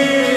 Amen.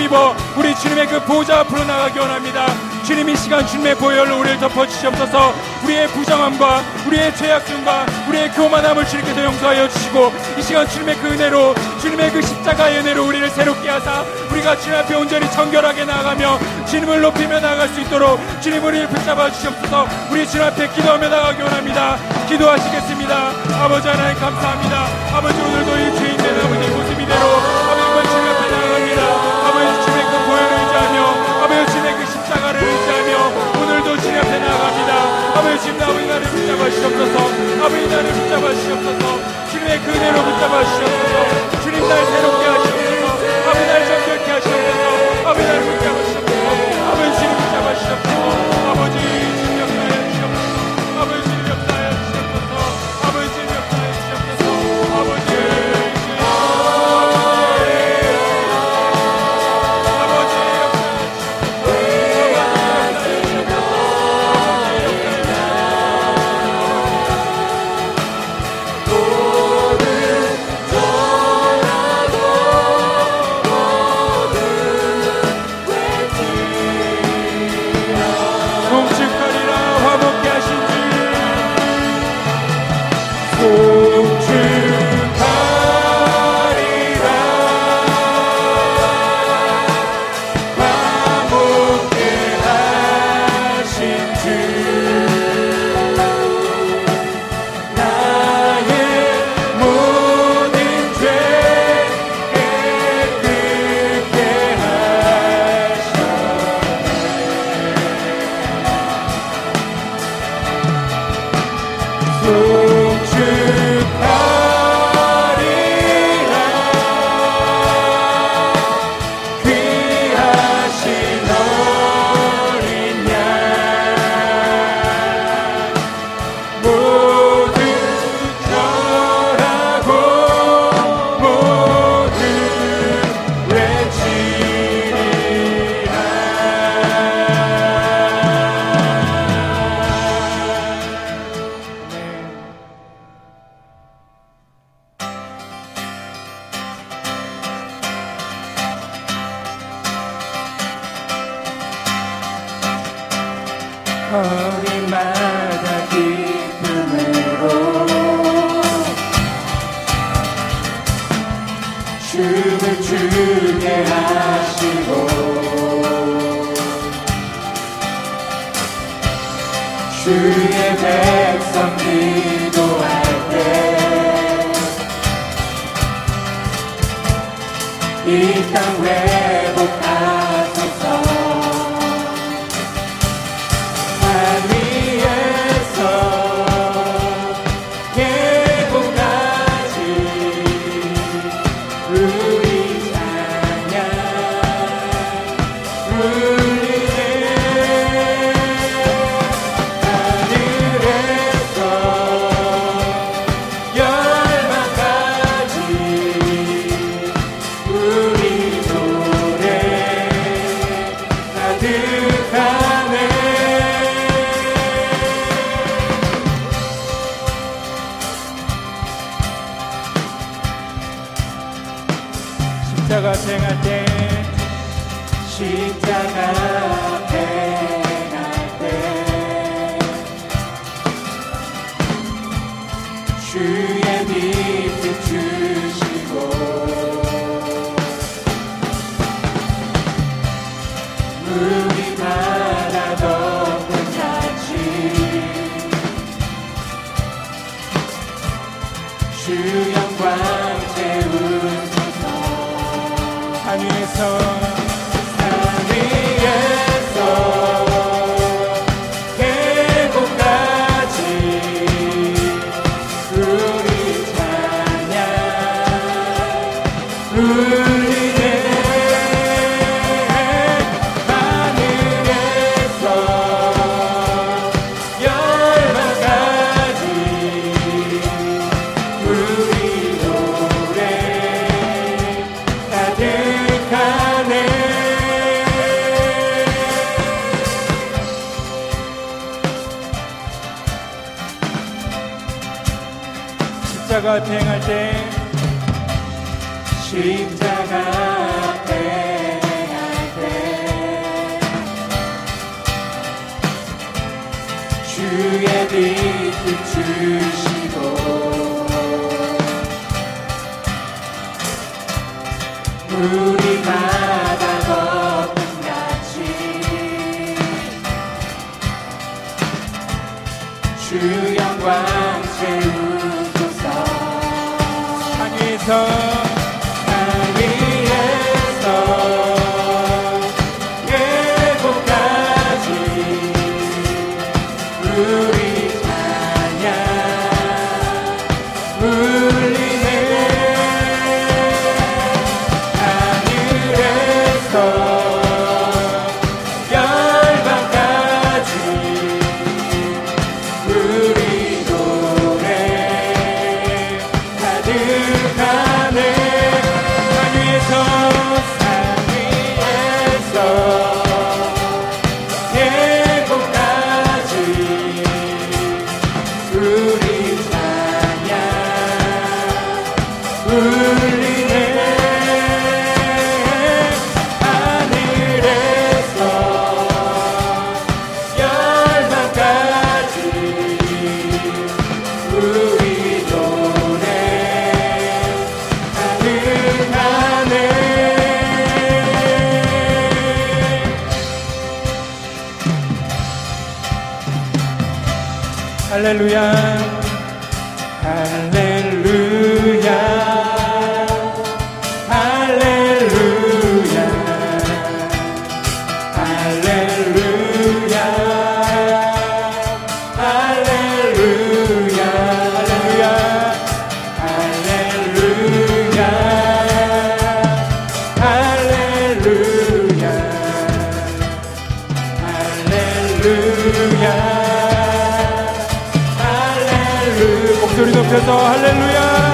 힘입어 우리 주님의 그 보좌 앞으로 나가기 원합니다. 주님 이 시간 주님의 보혈로 우리를 덮어주시옵소서. 우리의 부정함과 우리의 죄악됨과 우리의 교만함을 주님께서 용서하여 주시고 이 시간 주님의 그 은혜로 주님의 그 십자가의 은혜로 우리를 새롭게 하사 우리가 주님 앞에 온전히 정결하게 나아가며 주님을 높이며 나아갈 수 있도록 주님 우리를 붙잡아 주시옵소서. 우리 주님 앞에 기도하며 나가기 원합니다. 기도하시겠습니다. 아버지 하나님 감사합니다. 아버지 오늘도 이 죄인 된 아버지 모습 이대로 붙잡아 주시옵소서. 아버지 나를 붙잡아 주시옵소서. 주님의 그 은혜로 붙잡아 주시옵소서. 주님 날 새롭게 하시옵소서 우 주의 빛을 주시고. 우리마다 할 Jesus, oh hallelujah.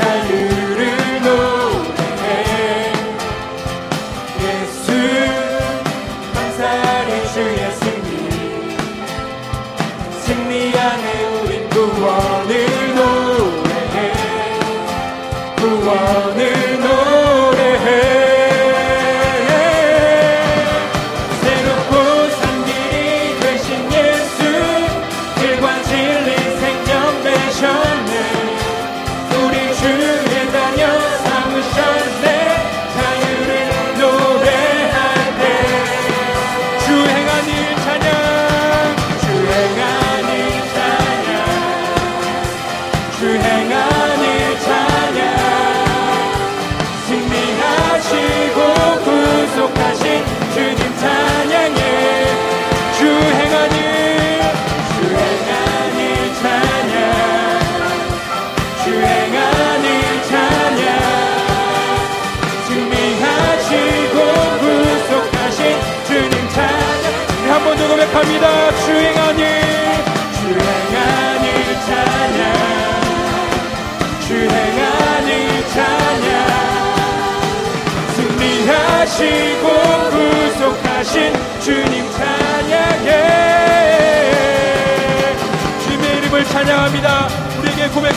tell you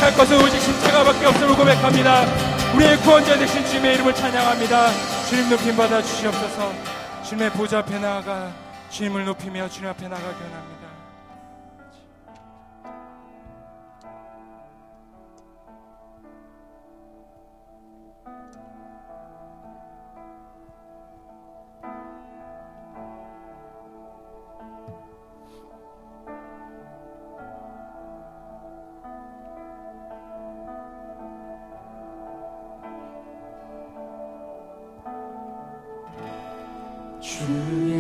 할 것은 오직 십자가밖에 없음을 고백합니다. 우리의 구원자 되신 주님의 이름을 찬양합니다. 주님 높임 받아 주시옵소서. 주님의 보좌 앞에 나아가 주님을 높이며 주님 앞에 나가기 원합니다. 去。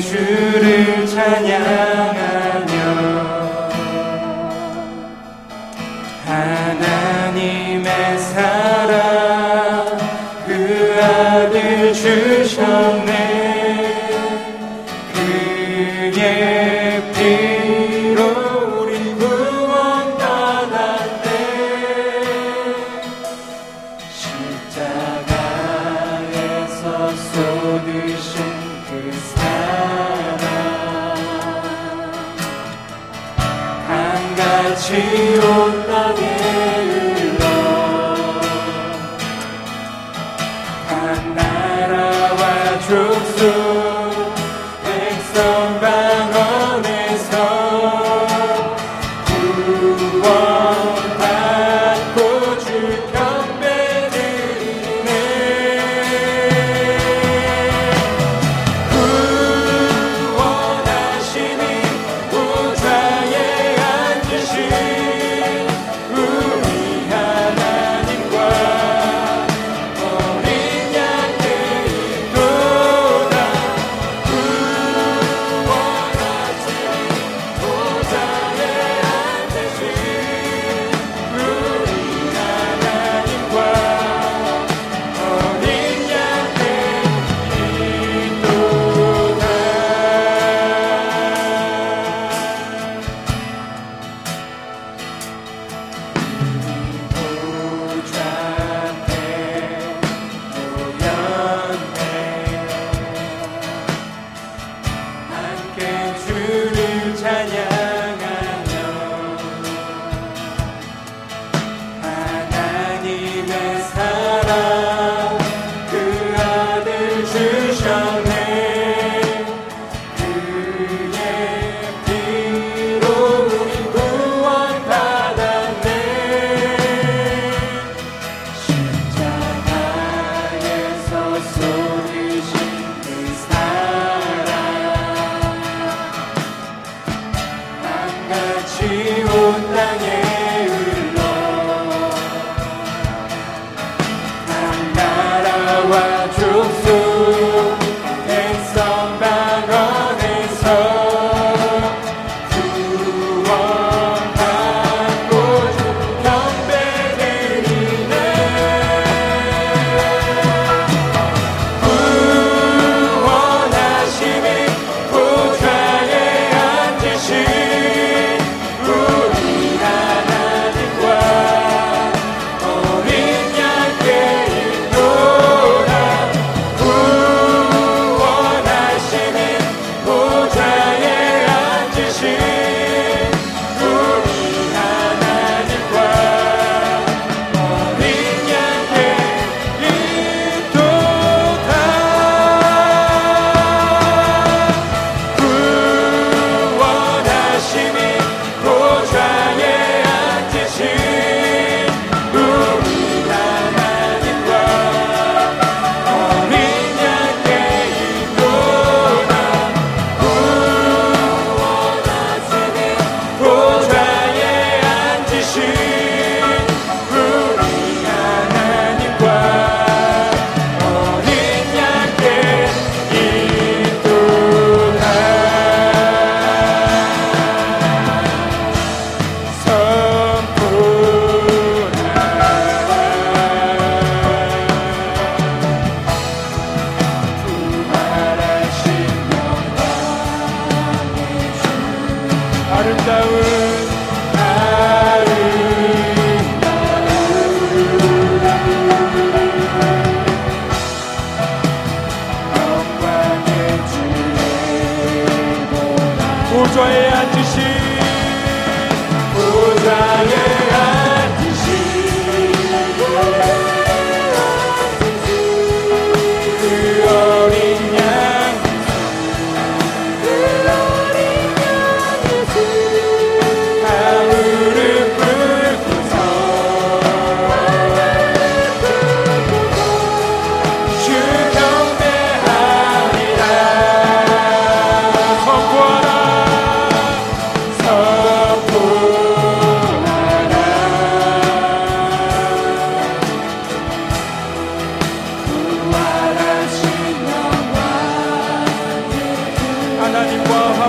높여서 할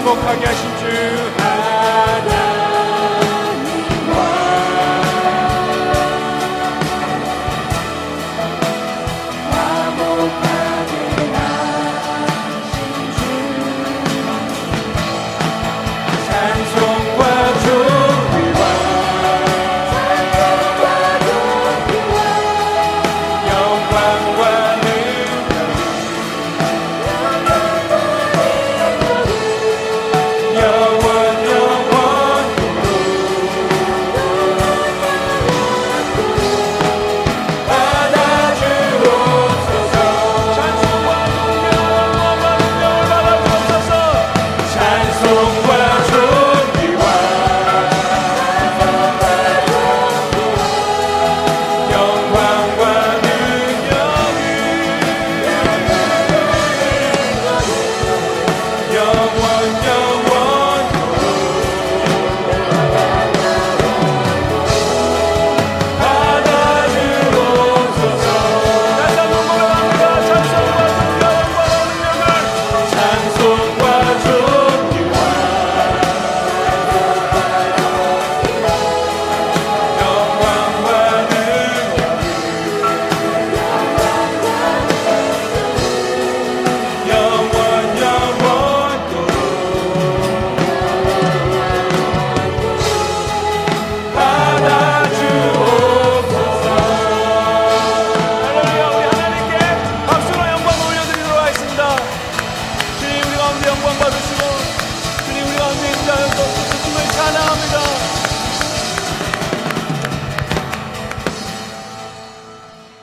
행복하게 하신 주.